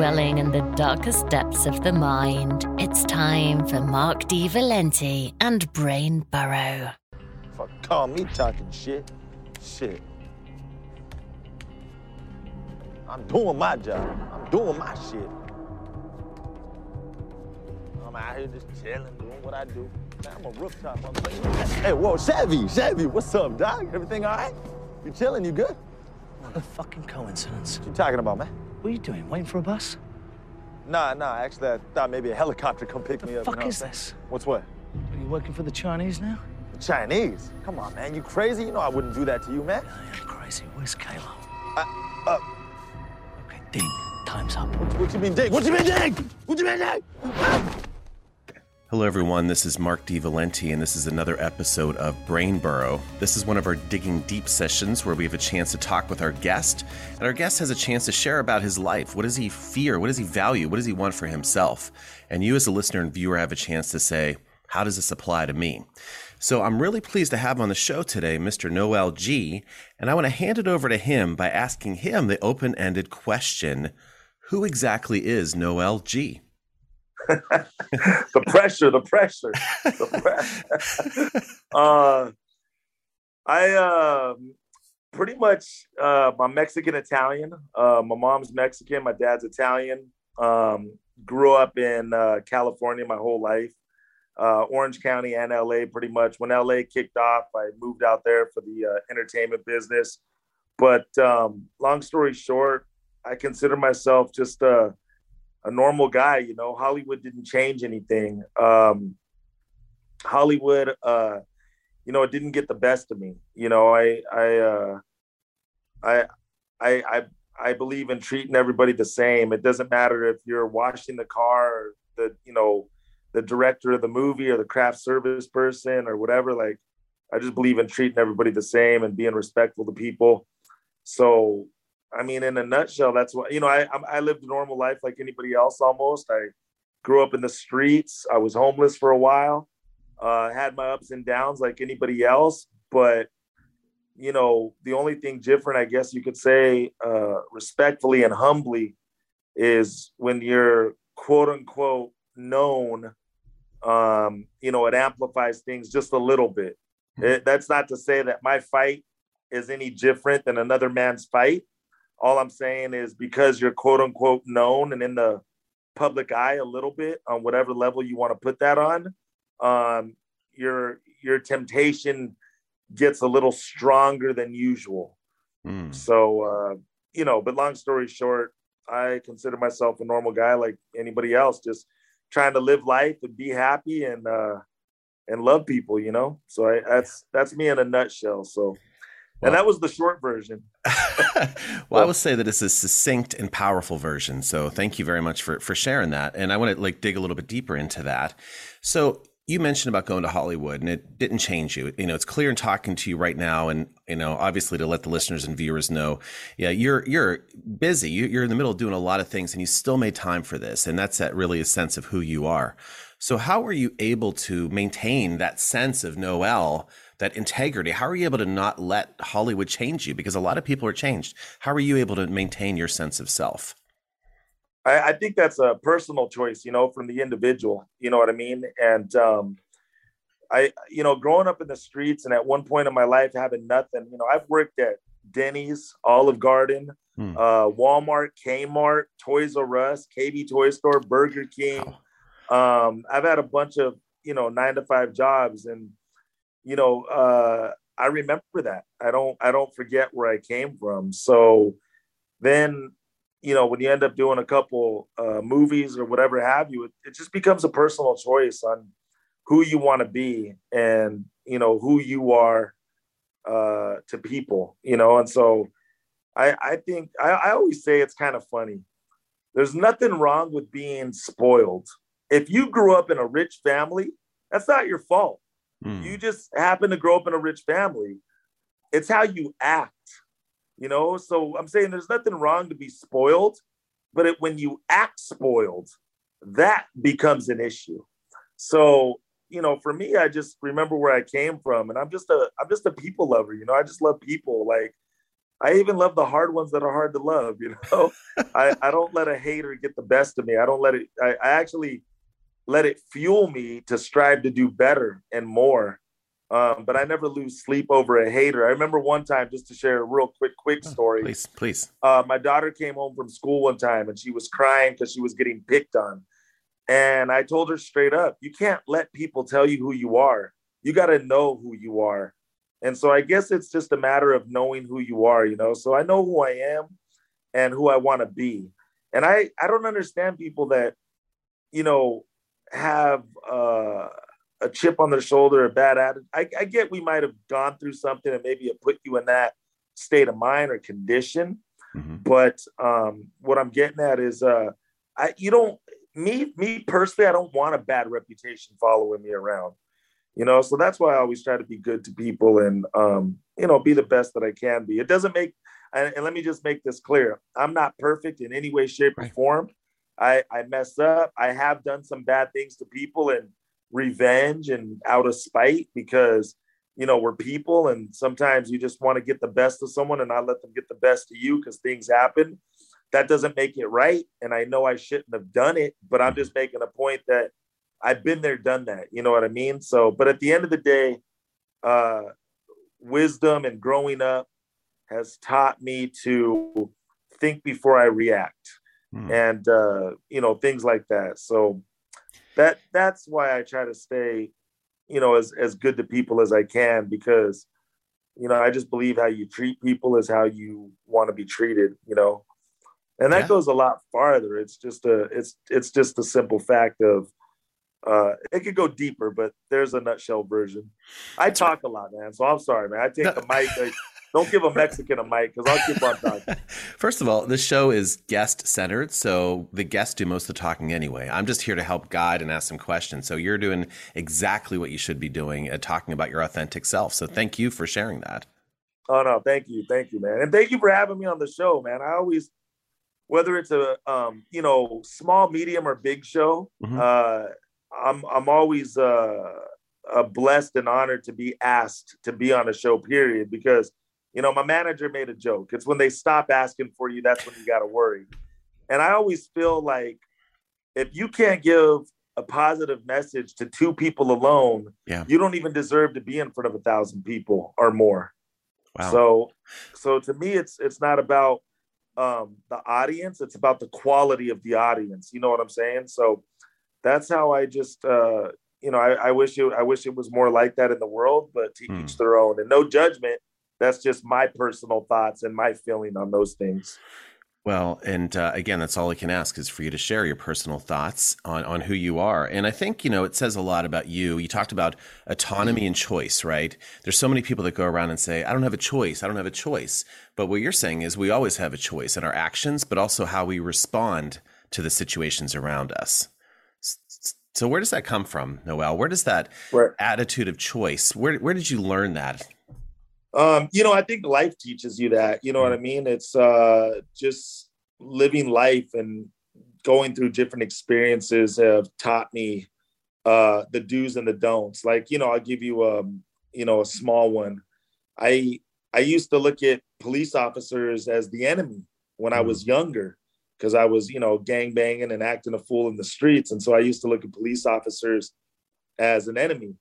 dwelling in the darkest depths of the mind, it's time for Mark D. Valenti and Brain Burrow. Fuck, call me talking shit. Shit. I'm doing my job. I'm doing my shit. I'm out here just chilling, doing what I do. Man, I'm a rooftop motherfucker. Hey, whoa, Chevy, Chevy, what's up, dog? Everything all right? You chilling? You good? What a fucking coincidence. What you talking about, man? What are you doing? Waiting for a bus? Nah, nah. Actually, I thought maybe a helicopter come pick The me up. fuck you know is this? What's what? Are you working for the Chinese now? The Chinese? Come on, man. You crazy? You know I wouldn't do that to you, man. I am crazy. Where's Kayla? Uh, uh, Okay, Ding. Time's up. what you mean, dig? What you mean, dig? What you mean, dig? Hello, everyone. This is Mark D. Valenti, and this is another episode of Brain Burrow. This is one of our Digging Deep sessions where we have a chance to talk with our guest, and our guest has a chance to share about his life. What does he fear? What does he value? What does he want for himself? And you, as a listener and viewer, have a chance to say, How does this apply to me? So I'm really pleased to have on the show today Mr. Noel G, and I want to hand it over to him by asking him the open ended question Who exactly is Noel G? the pressure, the pressure, the uh, I uh, pretty much uh, I'm Mexican Italian. Uh, my mom's Mexican, my dad's Italian. Um, grew up in uh, California my whole life, uh, Orange County and LA. Pretty much when LA kicked off, I moved out there for the uh, entertainment business. But um, long story short, I consider myself just a a normal guy. You know, Hollywood didn't change anything. Um, Hollywood, uh, you know, it didn't get the best of me. You know, I, I, uh, I, I, I, I believe in treating everybody the same. It doesn't matter if you're washing the car, or the, you know, the director of the movie or the craft service person or whatever. Like, I just believe in treating everybody the same and being respectful to people. So I mean, in a nutshell, that's what you know. I I lived a normal life like anybody else. Almost, I grew up in the streets. I was homeless for a while. Uh, had my ups and downs like anybody else, but you know, the only thing different, I guess you could say, uh, respectfully and humbly, is when you're quote unquote known. Um, you know, it amplifies things just a little bit. It, that's not to say that my fight is any different than another man's fight all I'm saying is because you're quote unquote known and in the public eye a little bit on whatever level you want to put that on, um, your your temptation gets a little stronger than usual. Hmm. So uh, you know, but long story short, I consider myself a normal guy like anybody else, just trying to live life and be happy and uh, and love people. You know, so I, that's that's me in a nutshell. So. And that was the short version. well, I will say that it's a succinct and powerful version. So thank you very much for for sharing that. And I want to like dig a little bit deeper into that. So you mentioned about going to Hollywood and it didn't change you. You know, it's clear in talking to you right now and you know, obviously to let the listeners and viewers know, yeah, you're you're busy. You're in the middle of doing a lot of things and you still made time for this. And that's that really a sense of who you are. So how were you able to maintain that sense of Noel that integrity? How are you able to not let Hollywood change you? Because a lot of people are changed. How are you able to maintain your sense of self? I, I think that's a personal choice, you know, from the individual. You know what I mean? And um, I, you know, growing up in the streets and at one point in my life having nothing, you know, I've worked at Denny's, Olive Garden, Hmm. uh, Walmart, Kmart, Toys R Us, KB Toy Store, Burger King. Um, I've had a bunch of, you know, nine to five jobs and you know, uh, I remember that. I don't I don't forget where I came from. So then, you know, when you end up doing a couple uh, movies or whatever have you, it, it just becomes a personal choice on who you want to be and you know who you are uh, to people. You know, and so I I think I, I always say it's kind of funny. There's nothing wrong with being spoiled. If you grew up in a rich family, that's not your fault Hmm. you just happen to grow up in a rich family. It's how you act, you know. So I'm saying there's nothing wrong to be spoiled, but it, when you act spoiled, that becomes an issue. So you know, for me, I just remember where I came from, and I'm just a I'm just a people lover. You know, I just love people. Like I even love the hard ones that are hard to love. You know, I, I don't let a hater get the best of me. I don't let it. I, I actually let it fuel me to strive to do better and more. Um, but I never lose sleep over a hater. I remember one time, just to share a real quick, quick story. Please, please. Uh, my daughter came home from school one time and she was crying because she was getting picked on. And I told her straight up, you can't let people tell you who you are. You got to know who you are. And so I guess it's just a matter of knowing who you are, you know. So I know who I am and who I want to be. And I I don't understand people that you know have uh, a chip on their shoulder, a bad attitude. I, I get we might have gone through something and maybe it put you in that state of mind or condition. Mm-hmm. But um, what I'm getting at is, uh, I you don't me me personally, I don't want a bad reputation following me around you know so that's why i always try to be good to people and um, you know be the best that i can be it doesn't make and, and let me just make this clear i'm not perfect in any way shape or form i i mess up i have done some bad things to people and revenge and out of spite because you know we're people and sometimes you just want to get the best of someone and not let them get the best of you because things happen that doesn't make it right and i know i shouldn't have done it but i'm just making a point that I've been there, done that. You know what I mean? So, but at the end of the day, uh, wisdom and growing up has taught me to think before I react, hmm. and uh, you know things like that. So that that's why I try to stay, you know, as as good to people as I can because you know I just believe how you treat people is how you want to be treated. You know, and that yeah. goes a lot farther. It's just a it's it's just a simple fact of uh, it could go deeper, but there's a nutshell version. I talk a lot, man. So I'm sorry, man. I take the mic. Like, don't give a Mexican a mic because I'll keep on talking. First of all, this show is guest centered, so the guests do most of the talking anyway. I'm just here to help guide and ask some questions. So you're doing exactly what you should be doing, uh, talking about your authentic self. So thank you for sharing that. Oh no, thank you, thank you, man, and thank you for having me on the show, man. I always, whether it's a um, you know small, medium, or big show, mm-hmm. uh, I'm I'm always uh, uh, blessed and honored to be asked to be on a show. Period. Because you know my manager made a joke. It's when they stop asking for you that's when you got to worry. And I always feel like if you can't give a positive message to two people alone, yeah. you don't even deserve to be in front of a thousand people or more. Wow. So, so to me, it's it's not about um, the audience; it's about the quality of the audience. You know what I'm saying? So, that's how I just uh, you know I, I, wish it I wish it was more like that in the world, but to hmm. each their own and no judgment. That's just my personal thoughts and my feeling on those things. Well, and uh, again, that's all I can ask is for you to share your personal thoughts on, on who you are. And I think, you know, it says a lot about you. You talked about autonomy and choice, right? There's so many people that go around and say, I don't have a choice. I don't have a choice. But what you're saying is we always have a choice in our actions, but also how we respond to the situations around us. So where does that come from, Noel? Where does that where, attitude of choice? Where where did you learn that? Um, you know, I think life teaches you that. You know what I mean? It's uh, just living life and going through different experiences have taught me uh, the do's and the don'ts. Like, you know, I'll give you a, you know, a small one. I I used to look at police officers as the enemy when I was younger because I was, you know, gang banging and acting a fool in the streets. And so I used to look at police officers as an enemy.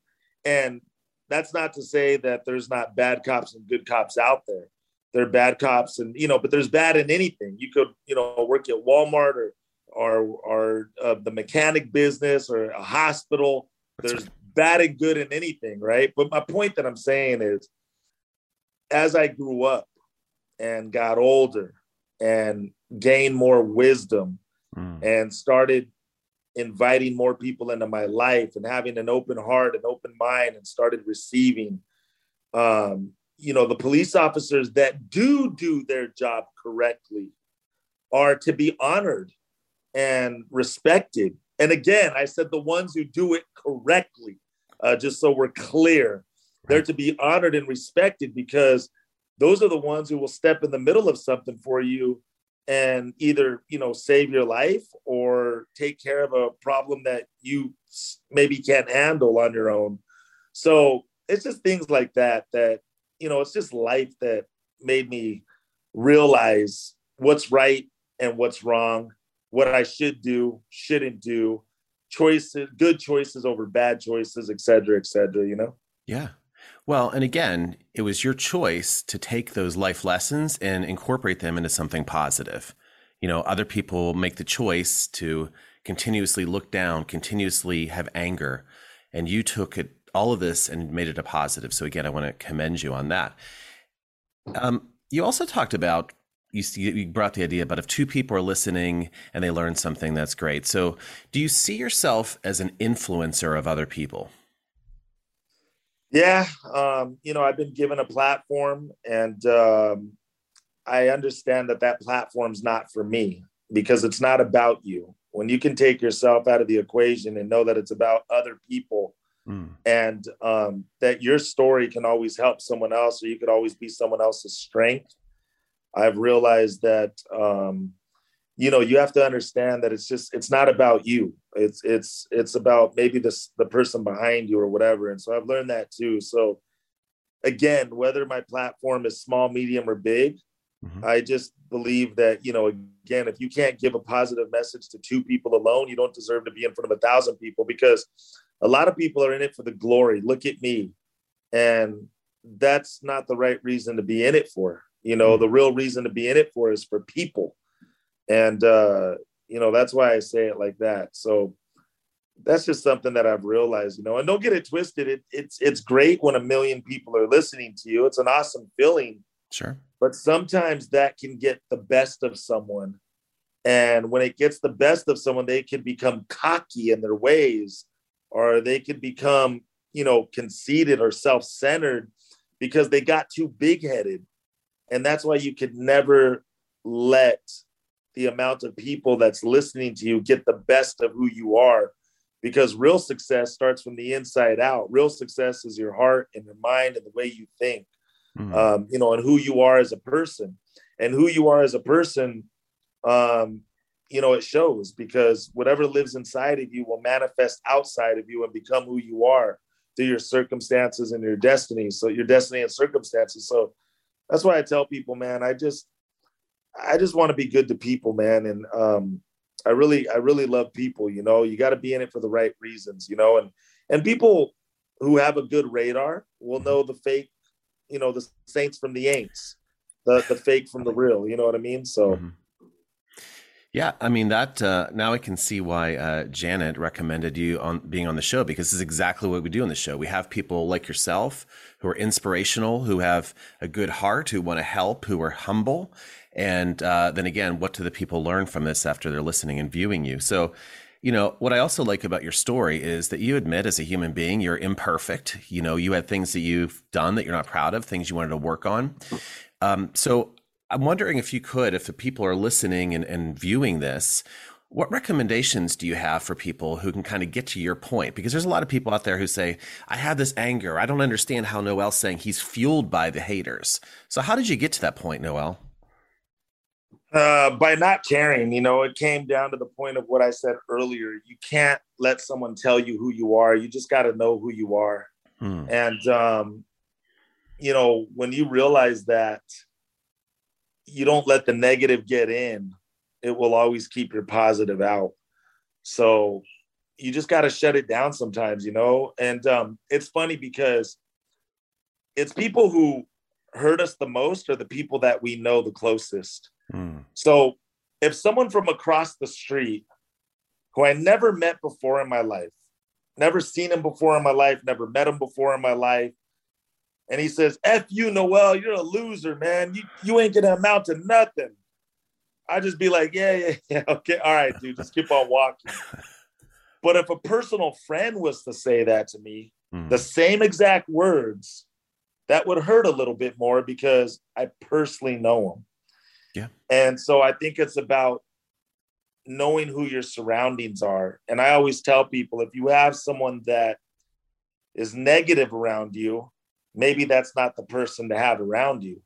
And that's not to say that there's not bad cops and good cops out there. There are bad cops and, you know, but there's bad in anything. You could, you know, work at Walmart or, or, or uh, the mechanic business or a hospital. There's bad and good in anything, right? But my point that I'm saying is, as I grew up and got older and gained more wisdom mm. and started inviting more people into my life and having an open heart and open mind and started receiving um, you know the police officers that do do their job correctly are to be honored and respected. And again i said the ones who do it correctly uh, just so we're clear they're to be honored and respected because those are the ones who will step in the middle of something for you and either you know save your life or take care of a problem that you maybe can't handle on your own so it's just things like that that you know it's just life that made me realize what's right and what's wrong, what I should do, shouldn't do, choices, good choices over bad choices, et cetera, et cetera, you know? Yeah. Well, and again, it was your choice to take those life lessons and incorporate them into something positive. You know, other people make the choice to continuously look down, continuously have anger, and you took it all of this and made it a positive. So again, I want to commend you on that. Um, you also talked about you, you brought the idea, but if two people are listening and they learn something, that's great. So, do you see yourself as an influencer of other people? Yeah, um, you know, I've been given a platform, and um, I understand that that platform's not for me because it's not about you. When you can take yourself out of the equation and know that it's about other people, mm. and um, that your story can always help someone else, or you could always be someone else's strength. I've realized that um, you know you have to understand that it's just it's not about you. It's it's it's about maybe the the person behind you or whatever. And so i've learned that too. So again whether my platform is small medium or big mm-hmm. i just believe that you know again if you can't give a positive message to two people alone you don't deserve to be in front of a thousand people because a lot of people are in it for the glory. Look at me. And that's not the right reason to be in it for. You know mm-hmm. the real reason to be in it for is for people and uh, you know that's why I say it like that. So that's just something that I've realized, you know. And don't get it twisted. It, it's it's great when a million people are listening to you. It's an awesome feeling. Sure. But sometimes that can get the best of someone. And when it gets the best of someone, they can become cocky in their ways, or they can become, you know, conceited or self-centered because they got too big-headed. And that's why you could never let the amount of people that's listening to you get the best of who you are. Because real success starts from the inside out. Real success is your heart and your mind and the way you think. Mm-hmm. um, you know and who you are as a person. And who you are as a person um, you know it shows because whatever lives inside of you will manifest outside of you and become who you are through your circumstances and your destiny. So your destiny and circumstances. So that's why i tell people man i just I just want to be good to people, man. And um, I really, I really love people. You know, you got to be in it for the right reasons. You know, and and people who have a good radar will know the fake. You know, the saints from the ain'ts, the the fake from the real. You know what I mean? So. Mm-hmm. Yeah, I mean that. Uh, now I can see why uh, Janet recommended you on being on the show because this is exactly what we do on the show. We have people like yourself who are inspirational, who have a good heart, who want to help, who are humble, and uh, then again, what do the people learn from this after they're listening and viewing you? So, you know, what I also like about your story is that you admit as a human being, you're imperfect. You know, you had things that you've done that you're not proud of, things you wanted to work on. Um, so I'm wondering if you could, if the people are listening and, and viewing this, what recommendations do you have for people who can kind of get to your point? Because there's a lot of people out there who say, I have this anger. I don't understand how Noel's saying he's fueled by the haters. So, how did you get to that point, Noel? Uh, by not caring, you know, it came down to the point of what I said earlier. You can't let someone tell you who you are. You just got to know who you are. Hmm. And, um, you know, when you realize that you don't let the negative get in, it will always keep your positive out. So you just got to shut it down sometimes, you know? And um, it's funny because it's people who hurt us the most are the people that we know the closest Mm. So if someone from across the street who I never met before in my life, never seen him before in my life, never met him before in my life, and he says, F you, Noel, you're a loser, man. You, you ain't gonna amount to nothing. I just be like, yeah, yeah, yeah, okay, all right, dude, just keep on walking. but if a personal friend was to say that to me, mm. the same exact words, that would hurt a little bit more because I personally know him. Yeah. And so I think it's about knowing who your surroundings are. And I always tell people if you have someone that is negative around you, maybe that's not the person to have around you.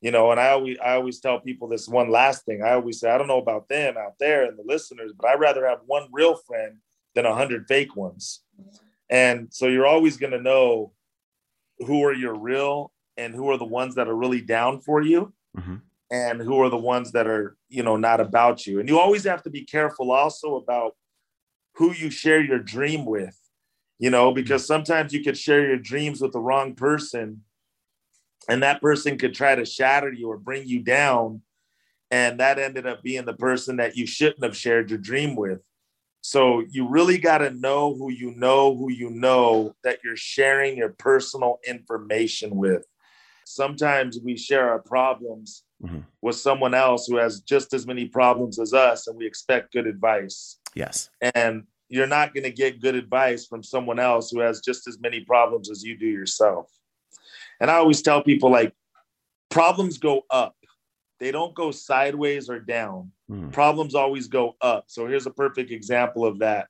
You know, and I always I always tell people this one last thing. I always say, I don't know about them out there and the listeners, but I'd rather have one real friend than a hundred fake ones. And so you're always gonna know who are your real and who are the ones that are really down for you. Mm-hmm. and who are the ones that are you know not about you. And you always have to be careful also about who you share your dream with you know because sometimes you could share your dreams with the wrong person and that person could try to shatter you or bring you down. And that ended up being the person that you shouldn't have shared your dream with so you really got to know who you know who you know that you're sharing your personal information with. Sometimes we share our problems mm-hmm. with someone else who has just as many problems as us and we expect good advice. Yes. And you're not going to get good advice from someone else who has just as many problems as you do yourself. And i always tell people like problems go up they don't go sideways or down mm. problems always go up so here's a perfect example of that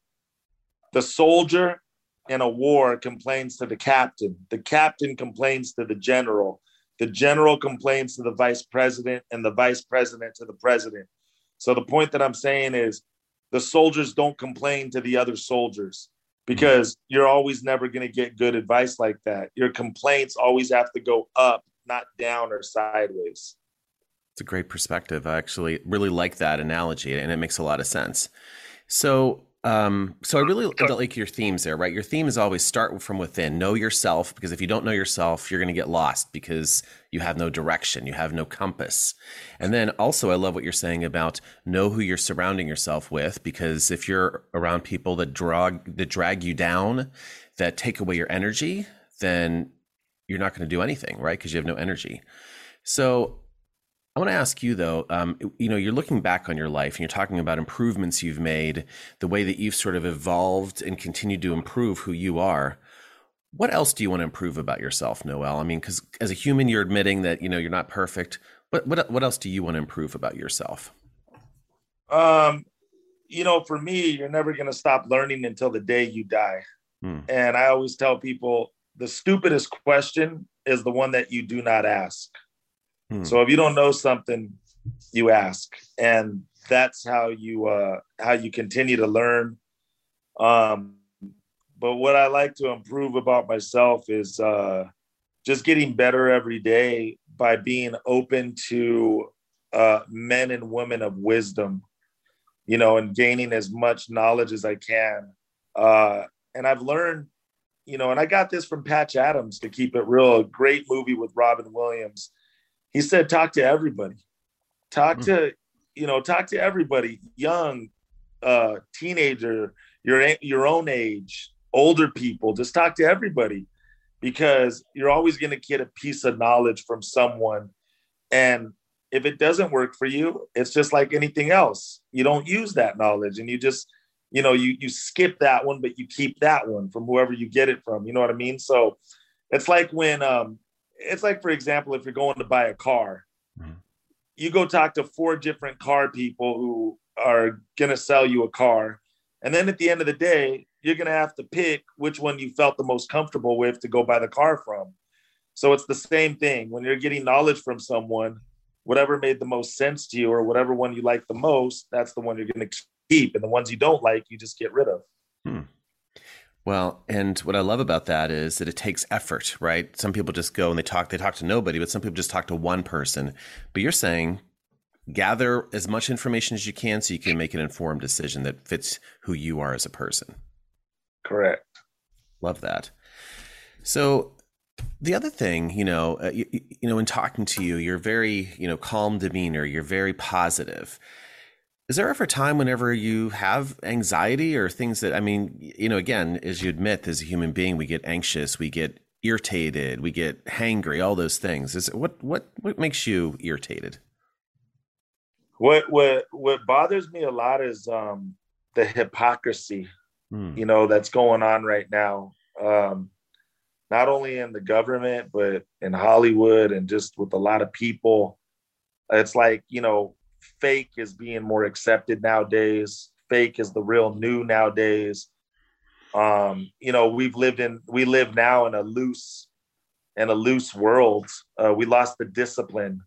the soldier in a war complains to the captain the captain complains to the general the general complains to the vice president and the vice president to the president. So the point that I'm saying is the soldiers don't complain to the other soldiers because you're always never going to get good advice like that. Your complaints always have to go up, not down or sideways. It's a great perspective. I actually really like that analogy and it makes a lot of sense. So, um, so I really like your themes there, right? Your theme is always start from within, know yourself, because if you don't know yourself, you're going to get lost because you have no direction, you have no compass. And then also, I love what you're saying about know who you're surrounding yourself with, because if you're around people that drag that drag you down, that take away your energy, then you're not going to do anything, right? Because you have no energy. So I want to ask you though, um, you know, you're looking back on your life and you're talking about improvements you've made, the way that you've sort of evolved and continued to improve who you are. What else do you want to improve about yourself, Noel? I mean, because as a human, you're admitting that you know you're not perfect. What what what else do you want to improve about yourself? Um, you know, for me, you're never going to stop learning until the day you die. Hmm. And I always tell people the stupidest question is the one that you do not ask. Hmm. So if you don't know something, you ask, and that's how you uh, how you continue to learn. Um, but what I like to improve about myself is uh, just getting better every day by being open to uh, men and women of wisdom, you know, and gaining as much knowledge as I can. Uh, and I've learned, you know, and I got this from Patch Adams to keep it real, a great movie with Robin Williams he said talk to everybody. Talk mm-hmm. to you know talk to everybody young uh teenager your your own age older people. Just talk to everybody because you're always going to get a piece of knowledge from someone. And if it doesn't work for you it's just like anything else. You don't use that knowledge and you just you know you you skip that one but you keep that one from whoever you get it from. You know what i mean? So it's like when um it's like for example if you're going to buy a car mm-hmm. you go talk to four different car people who are going to sell you a car. And then at the end of the day you're going to have to pick which one you felt the most comfortable with to go buy the car from. So it's the same thing. When you're getting knowledge from someone whatever made the most sense to you or whatever one you like the most that's the one you're going to keep. And the ones you don't like you just get rid of. Hmm. Well, and what I love about that is that it takes effort, right? Some people just go and they talk, they talk to nobody, but some people just talk to one person. But you're saying gather as much information as you can so you can make an informed decision that fits who you are as a person. Correct. Love that. So the other thing, you know, uh, you, you know, in talking to you, you're very, you know, calm demeanor, you're very positive. Is there ever a time whenever you have anxiety or things that, I mean, you know, again, as you admit, as a human being, we get anxious, we get irritated, we get hangry, all those things. Is what what what makes you irritated? What what what bothers me a lot is um the hypocrisy, hmm. you know, that's going on right now. Um not only in the government, but in Hollywood and just with a lot of people. It's like, you know, fake is being more accepted nowadays. Fake is the real new nowadays. Um, you know, we've lived in we live now in a loose in a loose world. Uh, we lost the discipline,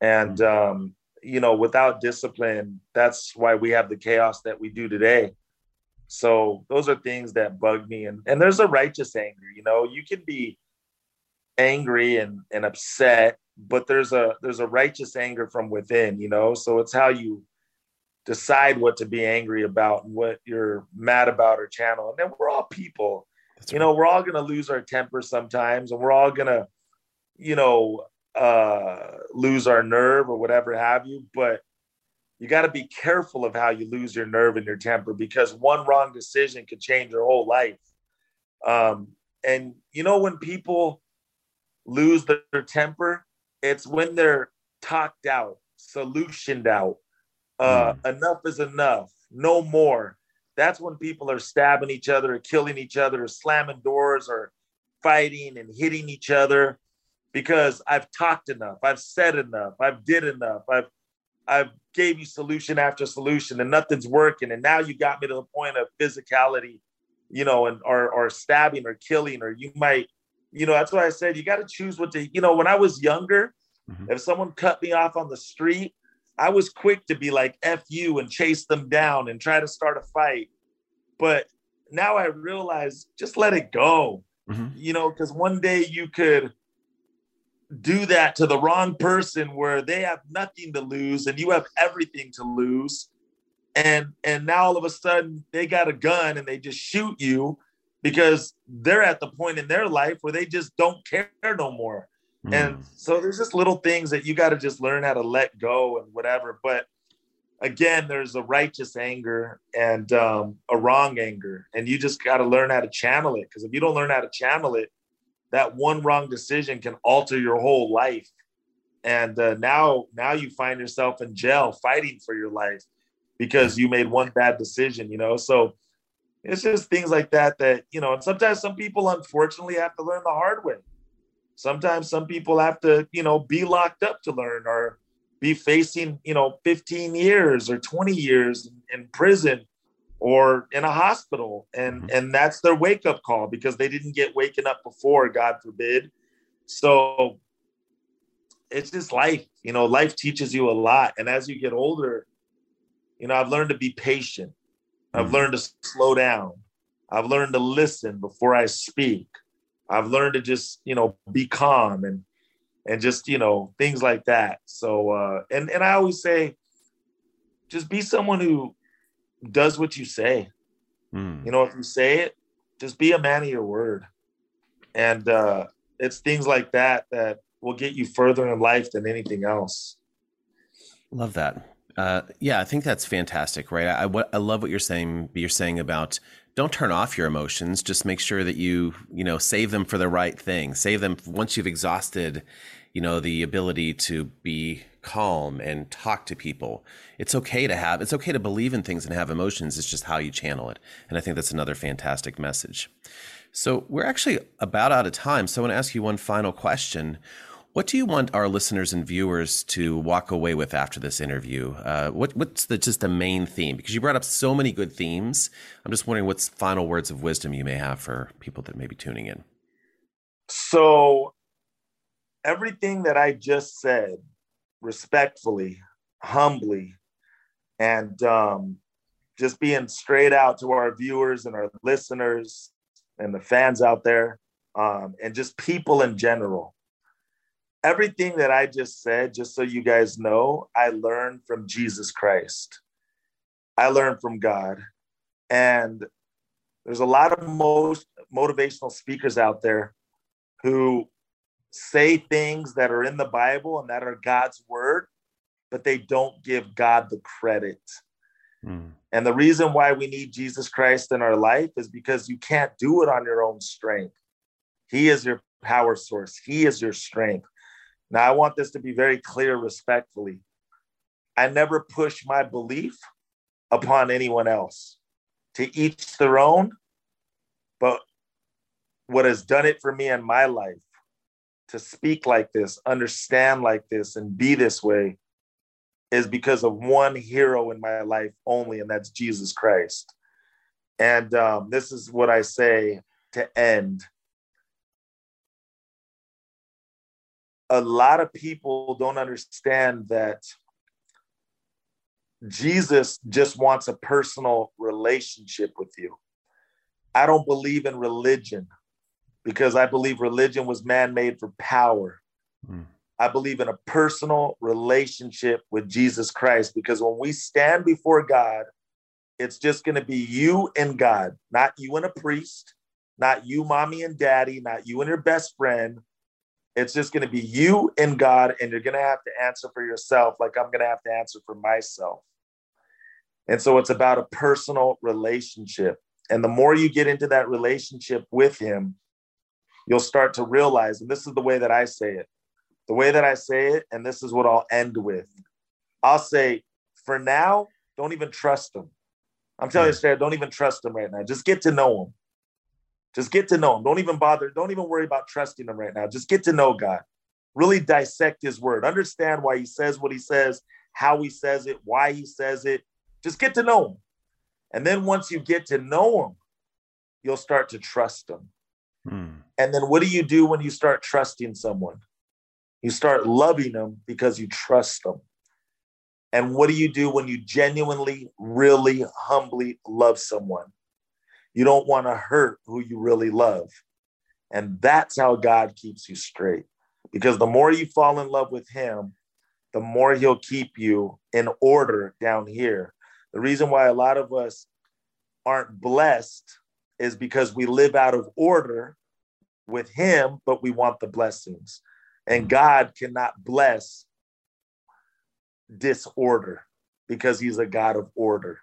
and um, you know, without discipline, that's why we have the chaos that we do today. So those are things that bug me, and and there's a righteous anger. You know, you can be angry and and upset but there's a there's a righteous anger from within you know? So it's how you decide what to be angry about and what you're mad about or channel. And then we're all people. That's you right. know we're all to lose our temper sometimes and we're all to you know uh lose our nerve or whatever have you but you got to be careful of how you lose your nerve and your temper because one wrong decision could change your whole life. Um and you know when people lose their temper, it's when they're talked out, solutioned out. Uh, mm. Enough is enough, no more. That's when people are stabbing each other, or killing each other, or slamming doors, or fighting and hitting each other because I've talked enough, I've said enough, I've did enough, I've I've gave you solution after solution and nothing's working. And now you got me to the point of physicality, you know, and or or stabbing or killing, or you might you know, that's why I said you got to choose what to, you know, when I was younger, mm-hmm. if someone cut me off on the street, I was quick to be like, F you and chase them down and try to start a fight. But now I realize just let it go, mm-hmm. you know, because one day you could do that to the wrong person where they have nothing to lose and you have everything to lose. And and now all of a sudden they got a gun and they just shoot you because they're at the point in their life where they just don't care no more. Mm. And so there's just little things that you got to just learn how to let go and whatever. But again, there's a righteous anger and um, a wrong anger, and you just got to learn how to channel it. Because if you don't learn how to channel it, that one wrong decision can alter your whole life. And uh, now, now you find yourself in jail fighting for your life because you made one bad decision. You know, so it's just things like that that you know and sometimes some people unfortunately have to learn the hard way. Sometimes some people have to you know be locked up to learn or be facing you know 15 years or 20 years in prison or in a hospital. And mm-hmm. and that's their wake up call because they didn't get waken up before god forbid. So it's just life you know life teaches you a lot. And as you get older you know i've learned to be patient I've mm-hmm. learned to slow down. I've learned to listen before I speak. I've learned to just, you know, be calm and and just, you know, things like that. So uh and and I always say just be someone who does what you say. Mm. You know, if you say it, just be a man of your word. And uh it's things like that that will get you further in life than anything else. Love that. Uh, yeah, I think that's fantastic, right? I, I, I love what you're saying. You're saying about don't turn off your emotions. Just make sure that you you know save them for the right thing. Save them once you've exhausted, you know, the ability to be calm and talk to people. It's okay to have. It's okay to believe in things and have emotions. It's just how you channel it. And I think that's another fantastic message. So we're actually about out of time. So I want to ask you one final question. What do you want our listeners and viewers to walk away with after this interview? Uh, what, what's the just the main theme? Because you brought up so many good themes. I'm just wondering what's final words of wisdom you may have for people that may be tuning in. So, everything that I just said, respectfully, humbly, and um, just being straight out to our viewers and our listeners and the fans out there, um, and just people in general everything that I just said, just so you guys know, I learned from Jesus Christ. I learned from God. And there's a lot of most motivational speakers out there who say things that are in the Bible and that are God's word, but they don't give God the credit. Mm. And the reason why we need Jesus Christ in our life is because you can't do it on your own strength. He is your power source, He is your strength. Now, I want this to be very clear respectfully. I never push my belief upon anyone else. To each their own, but what has done it for me in my life to speak like this, understand like this, and be this way is because of one hero in my life only, and that's Jesus Christ. And um, this is what I say to end a lot of people don't understand that Jesus just wants a personal relationship with you. I don't believe in religion. because I believe religion was man made for power. Mm. I believe in a personal relationship with Jesus Christ because when we stand before God, it's just going to be you and God, not you and a priest, not you, mommy and daddy, not you and your best friend. It's just going to be you and God, and you're going to have to answer for yourself, like I'm going to have to answer for myself. And so it's about a personal relationship. And the more you get into that relationship with Him, you'll start to realize, and this is the way that I say it, the way that I say it, and this is what I'll end with. I'll say, for now, don't even trust Him. I'm telling you, Sarah, don't even trust Him right now. Just get to know Him. Just get to know Him. Don't even bother. Don't even worry about trusting Him right now. Just get to know God. Really dissect His word. Understand why He says what He says, how He says it, why He says it. Just get to know Him. And then once you get to know Him, you'll start to trust Him. Hmm. And then what do you do when you start trusting someone? You start loving them because you trust them. And what do you do when you genuinely, really, humbly love someone? You don't want to hurt who you really love. And that's how God keeps you straight. Because the more you fall in love with Him, the more He'll keep you in order down here. The reason why a lot of us aren't blessed is because we live out of order with Him, but we want the blessings. And God cannot bless disorder because He's a God of order.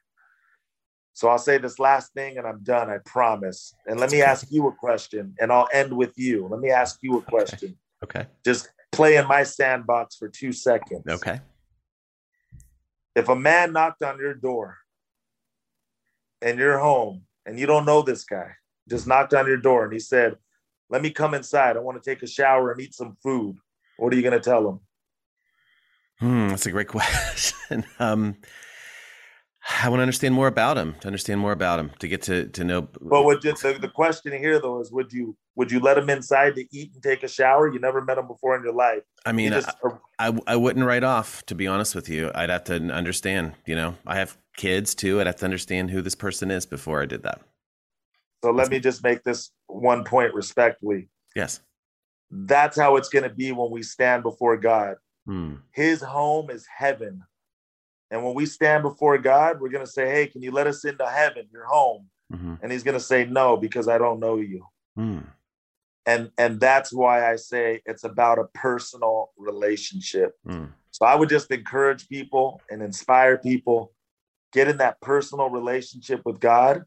So I'll say this last thing and I'm done, I promise. And let me ask you a question and I'll end with you. Let me ask you a question. Okay. Just play in my sandbox for two seconds. Okay. If a man knocked on your door and you're home and you don't know this guy, just knocked on your door and he said, Let me come inside. I want to take a shower and eat some food. What are you going to tell him? Hmm, that's a great question. um, I want to understand more about him. To understand more about him, to get to to know. Would you, the, the question here though is, would you would you let him inside to eat and take a shower? You never met him before in your life. I mean, just- I, I wouldn't write off. To be honest with you, I'd have to understand. You know, I have kids too. I'd have to understand who this person is before I did that. so let me just make this one point respectfully. Yes. That's how it's going to be when we stand before God. Hmm. His home is heaven. And when we stand before God, we're going to say, Hey, can you let us into heaven, your home? hmm And he's going to say, No, because I don't know you. Hmm. And, and that's why I say it's about a personal relationship. Hmm. So I would just encourage people and inspire people get in that personal relationship with God.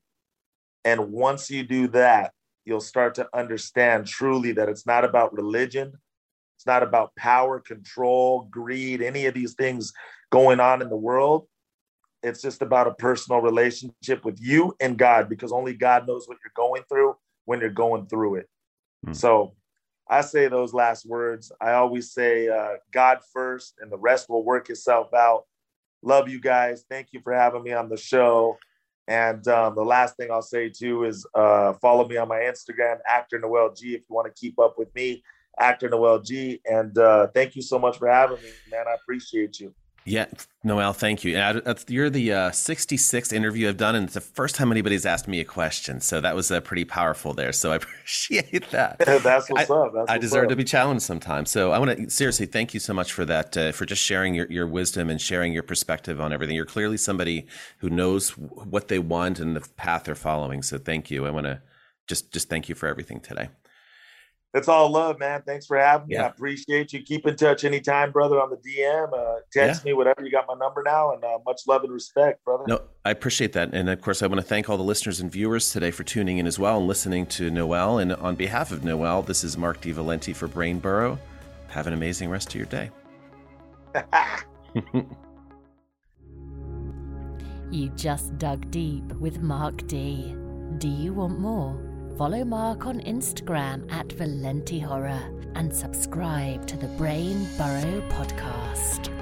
And once you do that, you'll start to understand truly that it's not about religion, it's not about power, control, greed, any of these things going on in the world. It's just about a personal relationship with you and God because only God knows what you're going through when you're going through it. Hmm. So I say those last words. I always say uh, God first, and the rest will work itself out. Love you guys. Thank you for having me on the show. And um, the last thing I'll say too is uh, follow me on my Instagram, Actor Noel G, if you want to keep up with me, Actor Noel G. And uh, thank you so much for having me, man. I appreciate you. Yeah, Noel, thank you. I- you're the uh, 66th interview I've done, and it's the first time anybody's asked me a question. So that was uh, pretty powerful there. So I appreciate that. That's what's up. That's I deserve up. to be challenged sometimes. So I want to seriously thank you so much for that, uh, for just sharing your, your wisdom and sharing your perspective on everything. You're clearly somebody who knows what they want and the path they're following. So thank you. I want to just just thank you for everything today. It's all love, man. Thanks for having me. Yeah. I appreciate you. Keep in touch anytime, brother, on the DM. Uh, text me, whatever. You got my number now, and uh, much love and respect, brother. No, I appreciate that. And of course, I want to thank all the listeners and viewers today for tuning in as well and listening to Noel. And on behalf of Noel, this is Mark DiValenti for Brain Burrow. Have an amazing rest of your day. You just dug deep with Mark D. Do you want more? Follow Mark on Instagram at Valenti Horror and subscribe to the Brain Burrow podcast.